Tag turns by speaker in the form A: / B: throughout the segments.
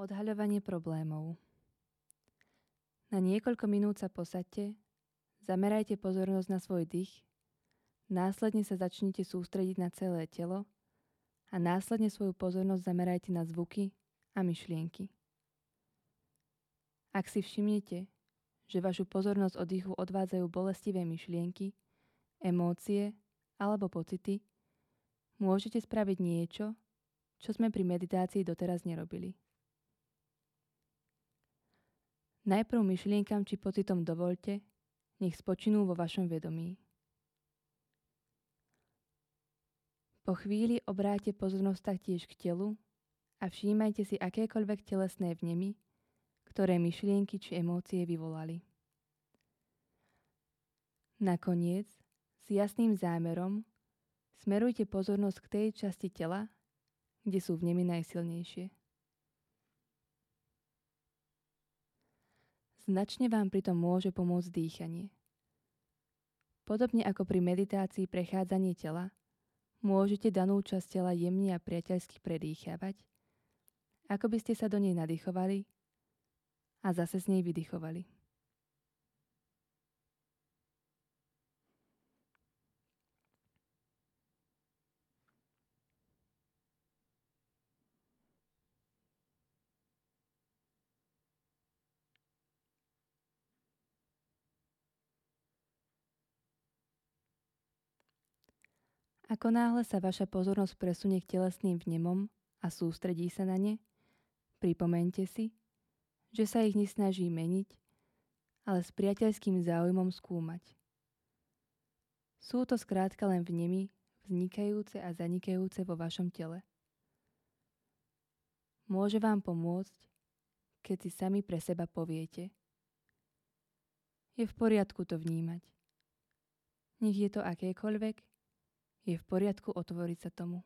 A: Odhaľovanie problémov Na niekoľko minút sa posaďte, zamerajte pozornosť na svoj dých, následne sa začnite sústrediť na celé telo a následne svoju pozornosť zamerajte na zvuky a myšlienky. Ak si všimnete, že vašu pozornosť od dýchu odvádzajú bolestivé myšlienky, emócie alebo pocity, môžete spraviť niečo, čo sme pri meditácii doteraz nerobili. Najprv myšlienkam či pocitom dovolte, nech spočinú vo vašom vedomí. Po chvíli obráte pozornosť taktiež k telu a všímajte si akékoľvek telesné vnemy, ktoré myšlienky či emócie vyvolali. Nakoniec, s jasným zámerom, smerujte pozornosť k tej časti tela, kde sú vnemy najsilnejšie. Značne vám pritom môže pomôcť dýchanie. Podobne ako pri meditácii prechádzanie tela, môžete danú časť tela jemne a priateľsky predýchávať, ako by ste sa do nej nadýchovali a zase z nej vydychovali. Ako náhle sa vaša pozornosť presunie k telesným vnemom a sústredí sa na ne, pripomente si, že sa ich nesnaží meniť, ale s priateľským záujmom skúmať. Sú to skrátka len vnemy, vznikajúce a zanikajúce vo vašom tele. Môže vám pomôcť, keď si sami pre seba poviete. Je v poriadku to vnímať. Nech je to akékoľvek, je v poriadku otvoriť sa tomu.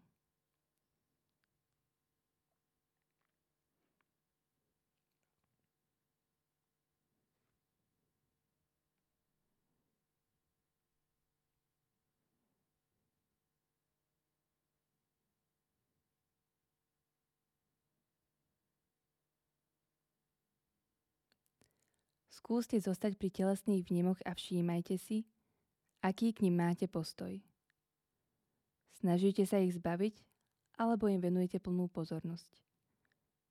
A: Skúste zostať pri telesných vnemoch a všímajte si, aký k ním máte postoj. Snažíte sa ich zbaviť, alebo im venujete plnú pozornosť.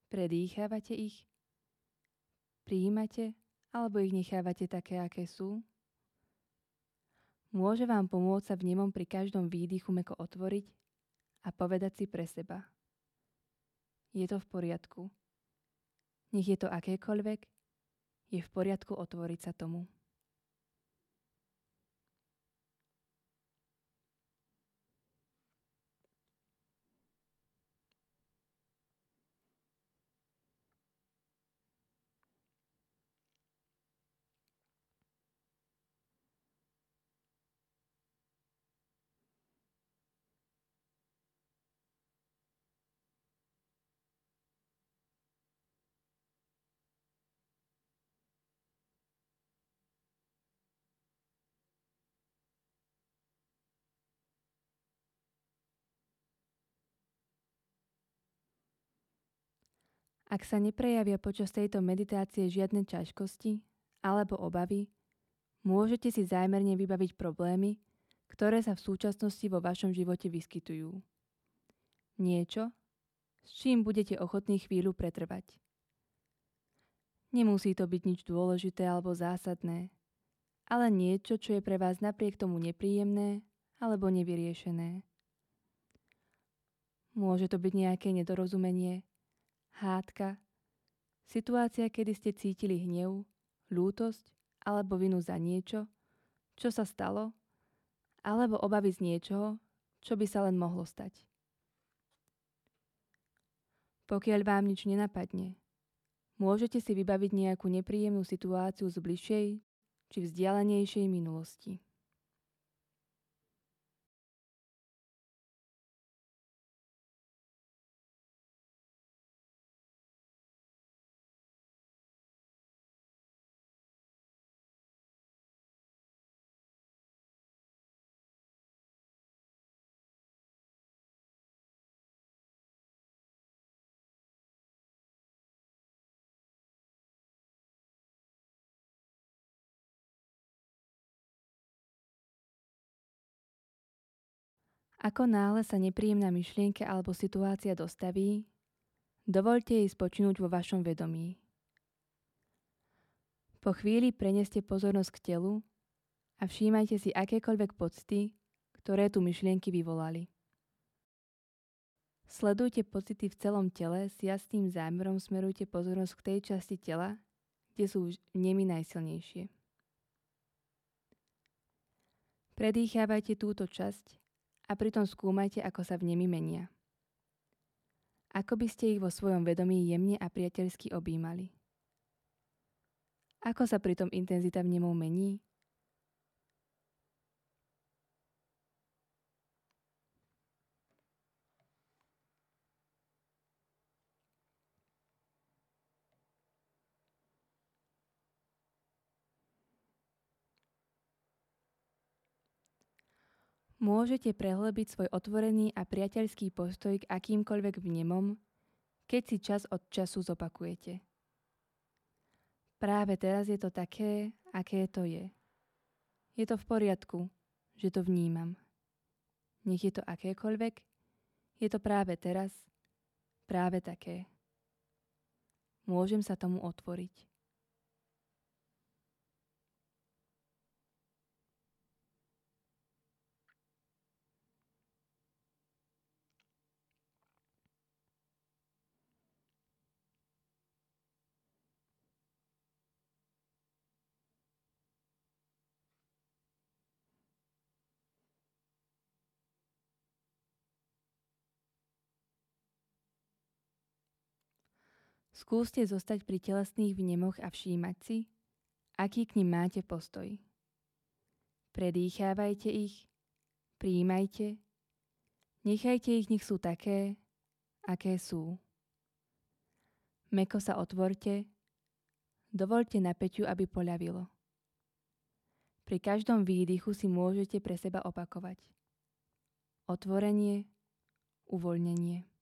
A: Predýchávate ich, prijímate, alebo ich nechávate také, aké sú. Môže vám pomôcť sa vnemom pri každom výdychu meko otvoriť a povedať si pre seba. Je to v poriadku. Nech je to akékoľvek, je v poriadku otvoriť sa tomu. Ak sa neprejavia počas tejto meditácie žiadne ťažkosti alebo obavy, môžete si zámerne vybaviť problémy, ktoré sa v súčasnosti vo vašom živote vyskytujú. Niečo, s čím budete ochotní chvíľu pretrvať. Nemusí to byť nič dôležité alebo zásadné, ale niečo, čo je pre vás napriek tomu nepríjemné alebo nevyriešené. Môže to byť nejaké nedorozumenie, hádka, situácia, kedy ste cítili hnev, lútosť alebo vinu za niečo, čo sa stalo, alebo obavy z niečoho, čo by sa len mohlo stať. Pokiaľ vám nič nenapadne, môžete si vybaviť nejakú nepríjemnú situáciu z bližšej či vzdialenejšej minulosti. Ako náhle sa nepríjemná myšlienka alebo situácia dostaví, dovolte jej spočinúť vo vašom vedomí. Po chvíli preneste pozornosť k telu a všímajte si akékoľvek pocity, ktoré tu myšlienky vyvolali. Sledujte pocity v celom tele s jasným zámerom smerujte pozornosť k tej časti tela, kde sú nemi najsilnejšie. Predýchávajte túto časť a pritom skúmajte, ako sa v nimi menia. Ako by ste ich vo svojom vedomí jemne a priateľsky objímali. Ako sa pritom intenzita v nemu mení? Môžete prehlbiť svoj otvorený a priateľský postoj k akýmkoľvek vnemom, keď si čas od času zopakujete. Práve teraz je to také, aké to je. Je to v poriadku, že to vnímam. Nech je to akékoľvek, je to práve teraz, práve také. Môžem sa tomu otvoriť. Skúste zostať pri telesných vnemoch a všímať si, aký k ním máte postoj. Predýchávajte ich, príjmajte, nechajte ich, nech sú také, aké sú. Meko sa otvorte, dovolte napäťu, aby poľavilo. Pri každom výdychu si môžete pre seba opakovať. Otvorenie, uvoľnenie.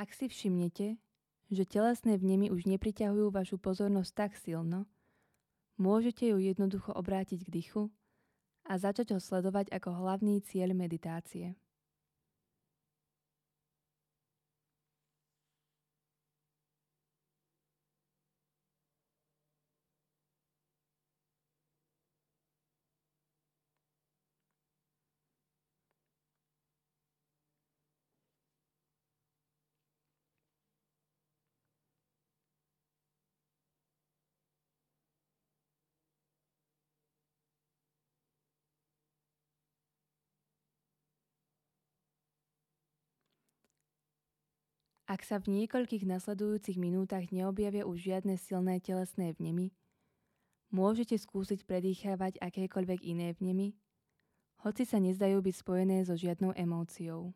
A: Ak si všimnete, že telesné vnemy už nepriťahujú vašu pozornosť tak silno, môžete ju jednoducho obrátiť k dychu a začať ho sledovať ako hlavný cieľ meditácie. Ak sa v niekoľkých nasledujúcich minútach neobjavia už žiadne silné telesné vnemy, môžete skúsiť predýchávať akékoľvek iné vnemy, hoci sa nezdajú byť spojené so žiadnou emóciou.